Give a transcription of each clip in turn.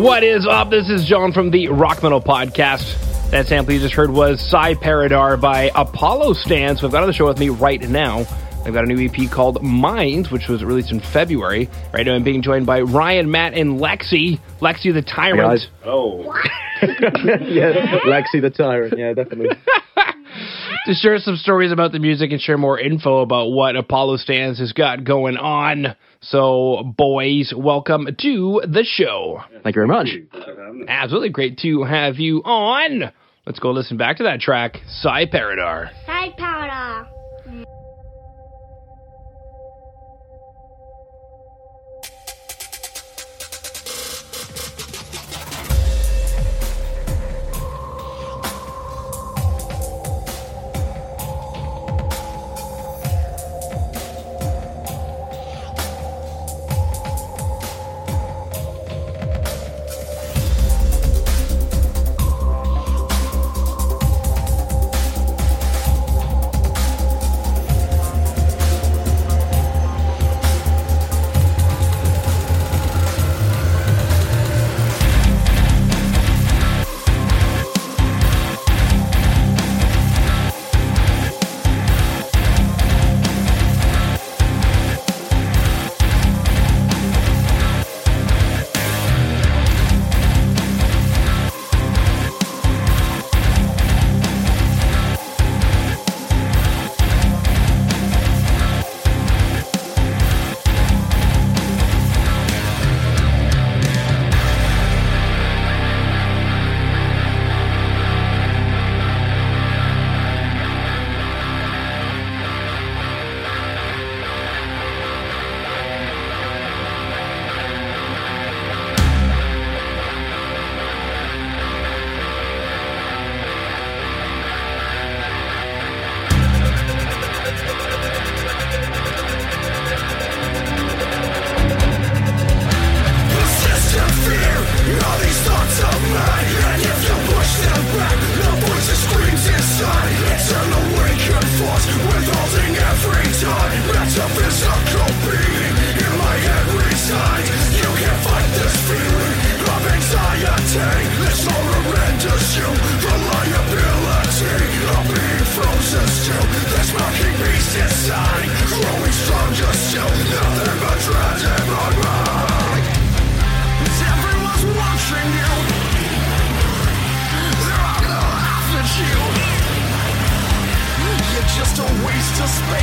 What is up? This is John from the Rock Metal Podcast. That sample you just heard was Psyparadar by Apollo Stands. We've got on the show with me right now. I've got a new EP called Minds, which was released in February. Right now I'm being joined by Ryan, Matt, and Lexi. Lexi the Tyrant. guys. Oh, yeah, Lexi the Tyrant. Yeah, definitely. to share some stories about the music and share more info about what Apollo Stands has got going on. So, boys, welcome to the show. Thank you very much. Absolutely great to have you on. Let's go listen back to that track, Psyparadar. Side powder.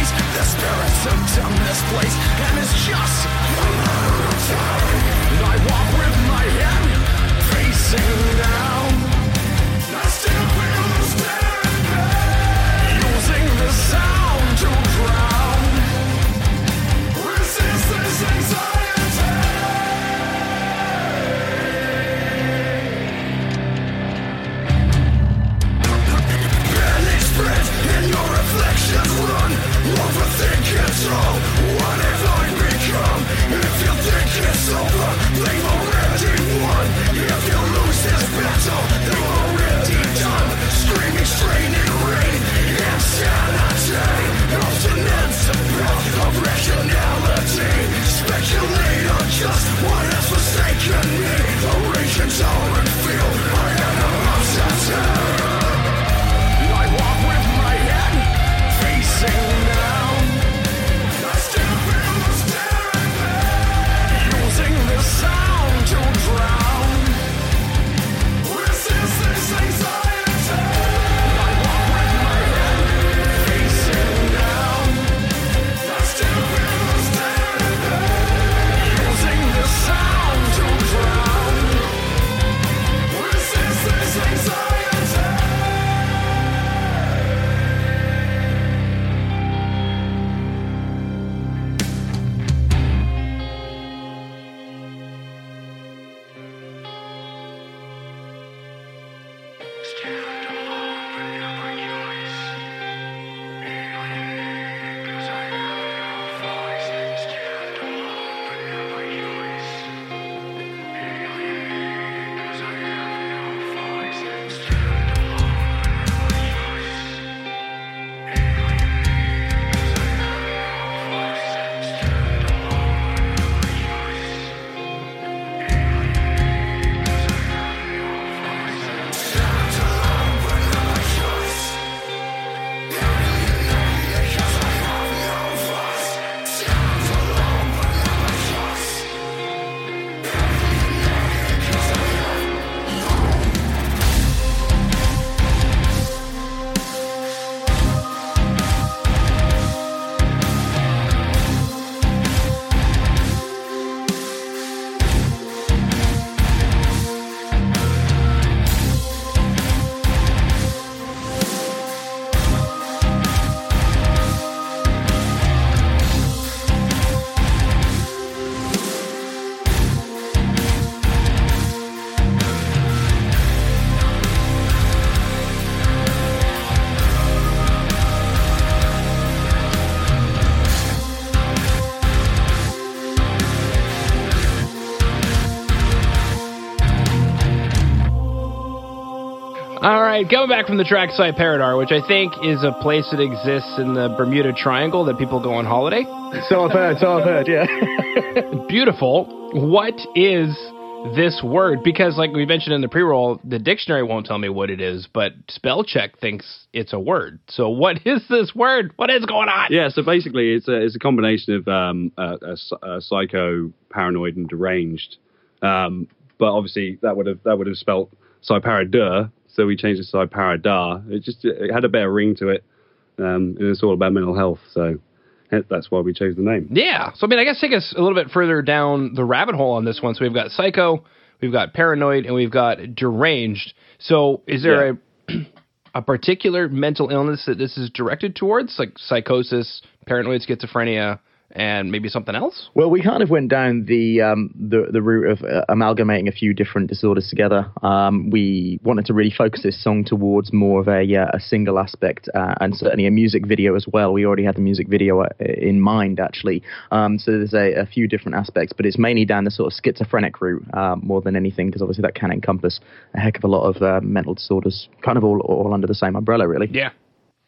The spirits have done this place, and it's just a matter time. All right, coming back from the track Psyparadar, which I think is a place that exists in the Bermuda Triangle that people go on holiday. So I've heard. So I've heard. Yeah. Beautiful. What is this word? Because, like we mentioned in the pre-roll, the dictionary won't tell me what it is, but spell check thinks it's a word. So, what is this word? What is going on? Yeah, so basically, it's a it's a combination of um, a, a a psycho, paranoid, and deranged. Um, but obviously, that would have that would have spelt Cyparadur, so we changed it to Psyparadar. It just it had a better ring to it, um, and it's all about mental health. So that's why we chose the name. Yeah. So, I mean, I guess take us a little bit further down the rabbit hole on this one. So, we've got psycho, we've got paranoid, and we've got deranged. So, is there a a particular mental illness that this is directed towards, like psychosis, paranoid schizophrenia, and maybe something else? Well, we kind of went down the um, the, the route of uh, amalgamating a few different disorders together. Um, we wanted to really focus this song towards more of a uh, a single aspect, uh, and certainly a music video as well. We already had the music video uh, in mind, actually. Um, so there's a, a few different aspects, but it's mainly down the sort of schizophrenic route uh, more than anything, because obviously that can encompass a heck of a lot of uh, mental disorders, kind of all all under the same umbrella, really. Yeah.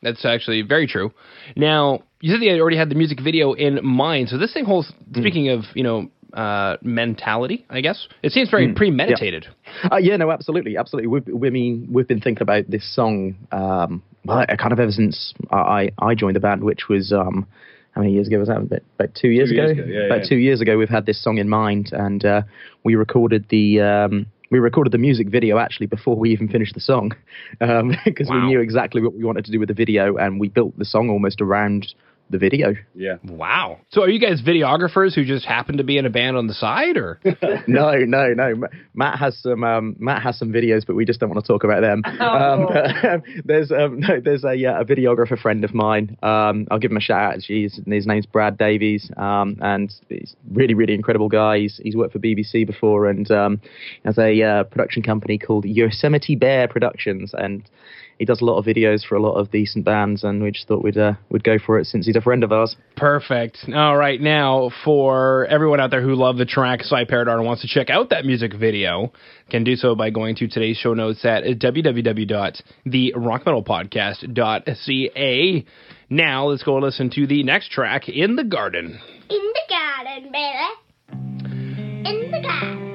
That's actually very true. Now, you said they already had the music video in mind. So this thing holds, speaking of, you know, uh, mentality, I guess, it seems very premeditated. Uh, yeah, no, absolutely, absolutely. We've, we mean, we've been thinking about this song, um, well, uh, kind of ever since I, I joined the band, which was, um, how many years ago was that? About, about two years Two ago. years ago, yeah, about yeah. two years ago, we've had this song in mind, and uh, we recorded the. Um, we recorded the music video actually before we even finished the song, um, because Wow. we knew exactly what we wanted to do with the video, and we built the song almost around the video. Yeah. Wow. So are you guys videographers who just happen to be in a band on the side, or? no, no, no. Matt has some. Um, Matt has some videos, but we just don't want to talk about them. Um, but, um, there's um, no, there's a, uh, a videographer friend of mine. Um, I'll give him a shout out. He's, his name's Brad Davies, um, and he's really, really incredible guy. He's, he's worked for BBC before and um, has a uh, production company called Yosemite Bear Productions, and he does a lot of videos for a lot of decent bands. And we just thought we'd uh, we'd go for it since he's a friend of ours. Perfect. All right, now for everyone out there who love the track Psyparadar and wants to check out that music video, can do so by going to today's show notes at www.therockmetalpodcast.ca. Now let's go listen to the next track, In the Garden. In the garden, baby. In the garden.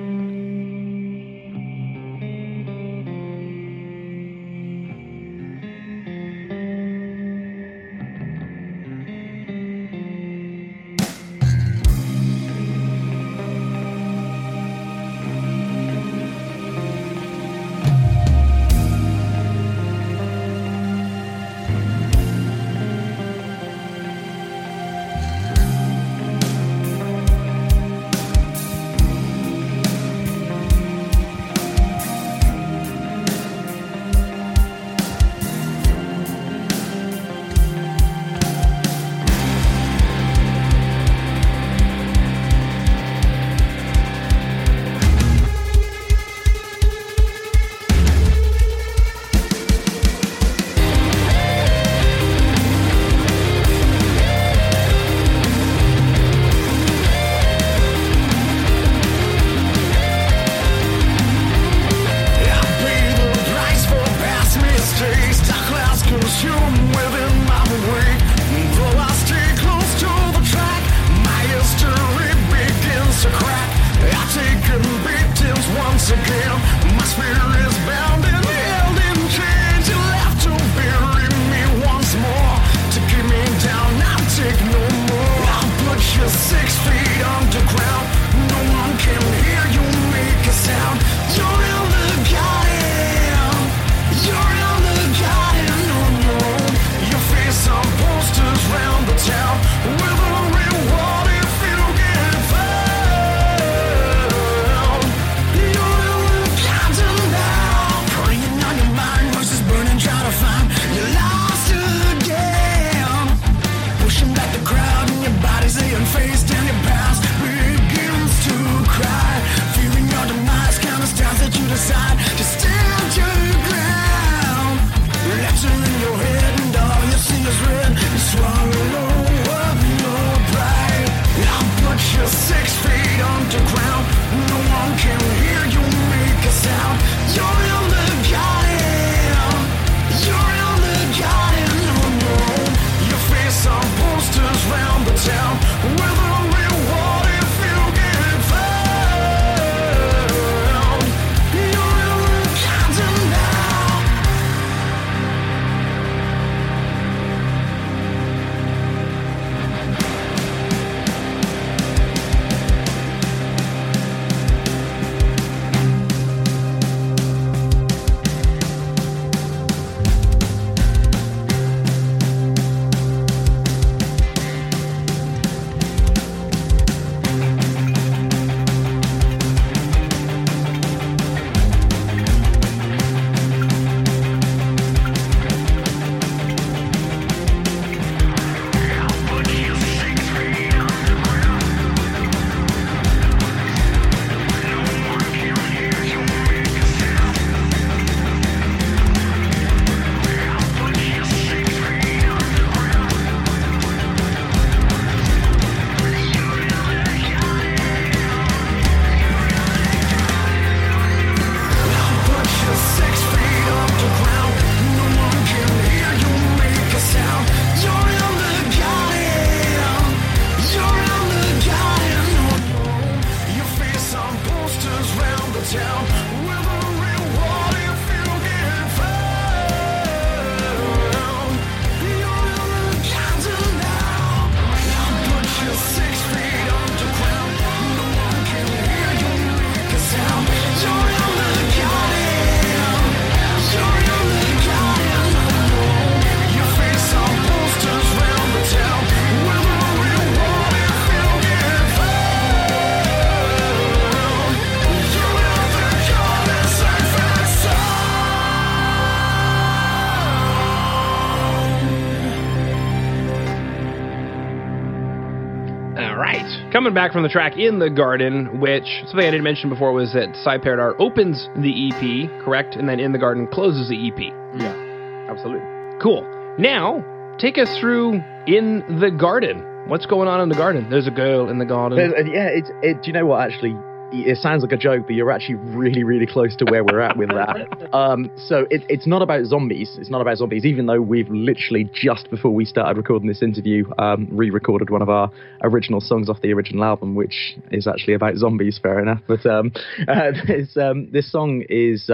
Coming back from the track In the Garden, which something I didn't mention before was that Psyparadar opens the EP, correct? And then In the Garden closes the EP. Yeah, absolutely. Cool. Now, take us through In the Garden. What's going on in the garden? There's a girl in the garden. There's- yeah, it's. It, do you know what? Actually, it sounds like a joke, but you're actually really, really close to where we're at with that. Um, so it, it's not about zombies. It's not about zombies, even though we've literally just before we started recording this interview, um, re-recorded one of our original songs off the original album, which is actually about zombies. Fair enough, but um, uh, this, um, this song is.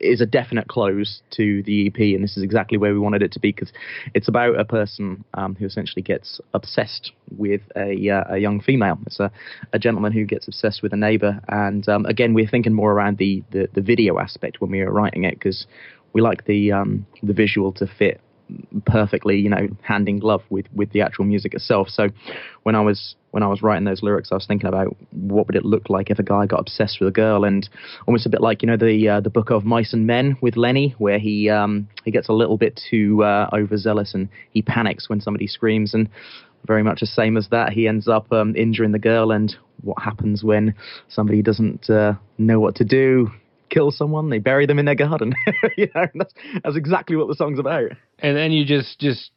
Is a definite close to the EP, and this is exactly where we wanted it to be because it's about a person um, who essentially gets obsessed with a, uh, a young female. It's a, a gentleman who gets obsessed with a neighbor, and um, again, we're thinking more around the, the, the video aspect when we were writing it because we like the um, the visual to fit perfectly, you know, hand in glove with with the actual music itself. So when I was when I was writing those lyrics, I was thinking about what would it look like if a guy got obsessed with a girl, and almost a bit like you know the uh, the book of Mice and Men with Lennie, where he um, he gets a little bit too uh, overzealous and he panics when somebody screams, and very much the same as that, he ends up um, injuring the girl, and what happens when somebody doesn't uh, know what to do. Kill someone, they bury them in their garden. you know, that's, that's exactly what the song's about. and then you just just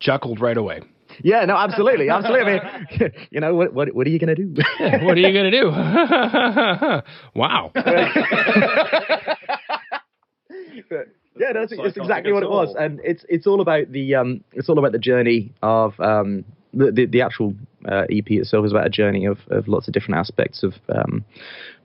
chuckled right away. Yeah, no, absolutely, absolutely. I mean, you know, what, what, what are you going to do? what are you going to do? wow. yeah, that's, that's exactly what it was, and it's it's all about the um, it's all about the journey of um, the, the the actual uh, EP itself is about a journey of, of lots of different aspects of um,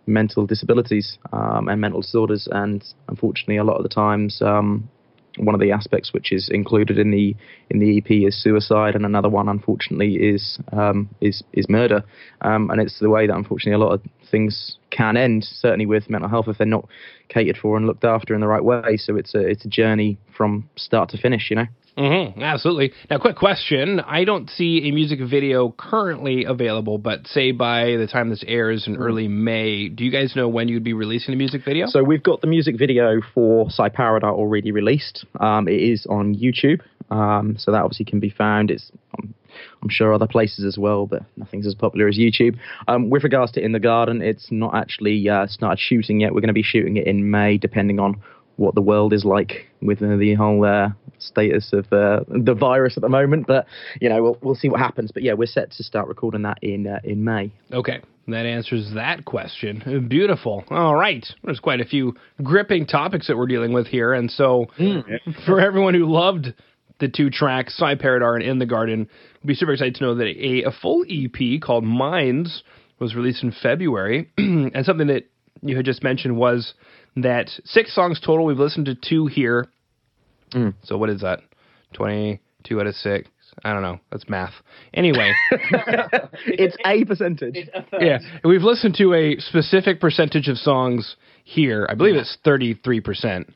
mental disabilities um, and mental disorders, and unfortunately, a lot of the times. Um, one of the aspects which is included in the in the EP is suicide, and another one, unfortunately, is um, is is murder. Um, and it's the way that unfortunately a lot of things can end, certainly with mental health, if they're not catered for and looked after in the right way. So it's a it's a journey from start to finish, you know. Hmm absolutely. Now, quick question. I don't see a music video currently available, but say by the time this airs in early May, do you guys know when you'd be releasing the music video? So we've got the music video for Psy Paradise already released. Um, it is on YouTube, um, so that obviously can be found. It's um, I'm sure other places as well, but nothing's as popular as YouTube. Um, with regards to In the Garden, it's not actually uh, started shooting yet. We're going to be shooting it in May, depending on what the world is like with uh, the whole uh, status of uh, the virus at the moment. But you know, we'll we'll see what happens. But yeah, we're set to start recording that in uh, in May. Okay, that answers that question. Beautiful. All right. There's quite a few gripping topics that we're dealing with here. And so, for everyone who loved the two tracks, Psyparadar and In the Garden, we'll be super excited to know that a, a full EP called Minds was released in February. and something that you had just mentioned was that six songs total. We've listened to two here. So, what is that? 22 out of six. I don't know. That's math. Anyway. It's a percentage. yeah, we've listened to a specific percentage of songs here. I believe it's thirty three percent.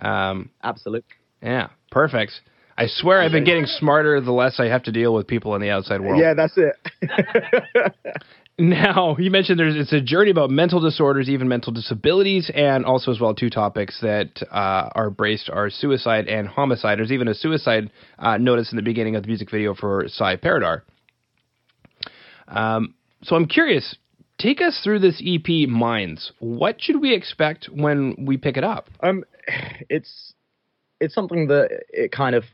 Um, Absolutely. yeah, perfect. I swear I've been getting smarter the less I have to deal with people in the outside world. Yeah, that's it. Now you mentioned there's it's a journey about mental disorders, even mental disabilities, and also as well two topics that uh, are braced are suicide and homicide. There's even a suicide uh, notice in the beginning of the music video for Psyparadar. Um, so I'm curious. Take us through this EP, Minds. What should we expect when we pick it up? Um, it's it's something that it kind of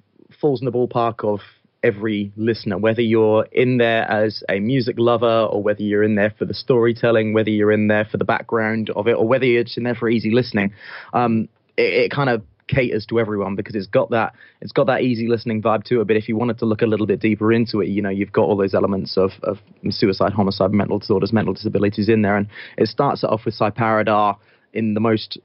falls in the ballpark of every listener, whether you're in there as a music lover or whether you're in there for the storytelling, whether you're in there for the background of it, or whether you're in there for easy listening. Um, it, it kind of caters to everyone because it's got that it's got that easy listening vibe to it. But if you wanted to look a little bit deeper into it, you know, you've got all those elements of, of suicide, homicide, mental disorders, mental disabilities in there, and it starts it off with Psyparadar in the most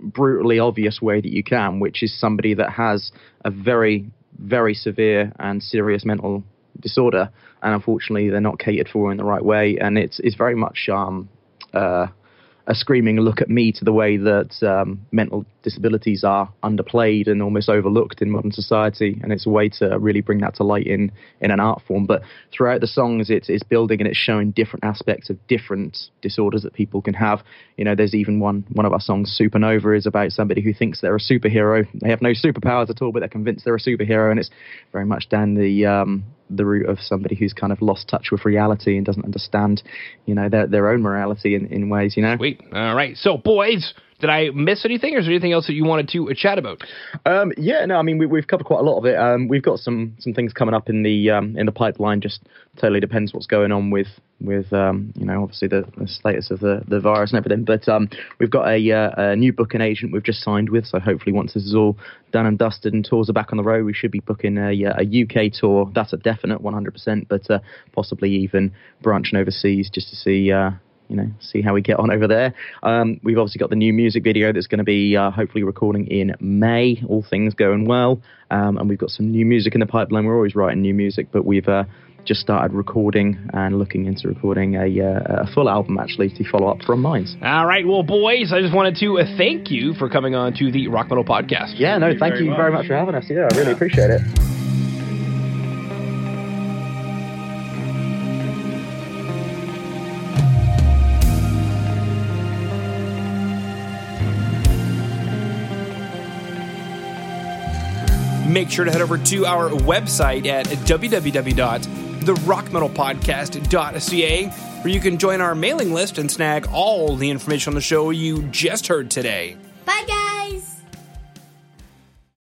brutally obvious way that you can, which is somebody that has a very, very severe and serious mental disorder, and unfortunately they're not catered for in the right way, and it's it's very much um, uh, a screaming look at me to the way that um, mental disabilities are underplayed and almost overlooked in modern society, and it's a way to really bring that to light in in an art form. But throughout the songs, it's it's building and it's showing different aspects of different disorders that people can have. You know, there's even one one of our songs, Supernova, is about somebody who thinks they're a superhero. They have no superpowers at all, but they're convinced they're a superhero, and it's very much down the um, the route of somebody who's kind of lost touch with reality and doesn't understand, you know, their their own morality in, in ways, you know. Sweet. All right. So, boys, did I miss anything, or is there anything else that you wanted to chat about? Um, yeah, no, I mean we, we've covered quite a lot of it. Um, we've got some some things coming up in the um, in the pipeline. Just totally depends what's going on with with um, you know obviously the, the status of the, the virus and everything. But um, we've got a, uh, a new booking agent we've just signed with. So hopefully once this is all done and dusted and tours are back on the road, we should be booking a, uh, a UK tour. That's a definite 100%. But uh, possibly even branching overseas just to see. Uh, you know, see how we get on over there. Um, we've obviously got the new music video that's going to be uh, hopefully recording in May, all things going well. Um, and we've got some new music in the pipeline. We're always writing new music, but we've uh, just started recording and looking into recording a, uh, a full album actually to follow up from Minds. All right. Well, boys, I just wanted to uh, thank you for coming on to the Rock Metal Podcast. Yeah, no, thank, you very much for having us. Yeah, I really appreciate it. Make sure to head over to our website at www.therockmetalpodcast.ca where you can join our mailing list and snag all the information on the show you just heard today. Bye, guys.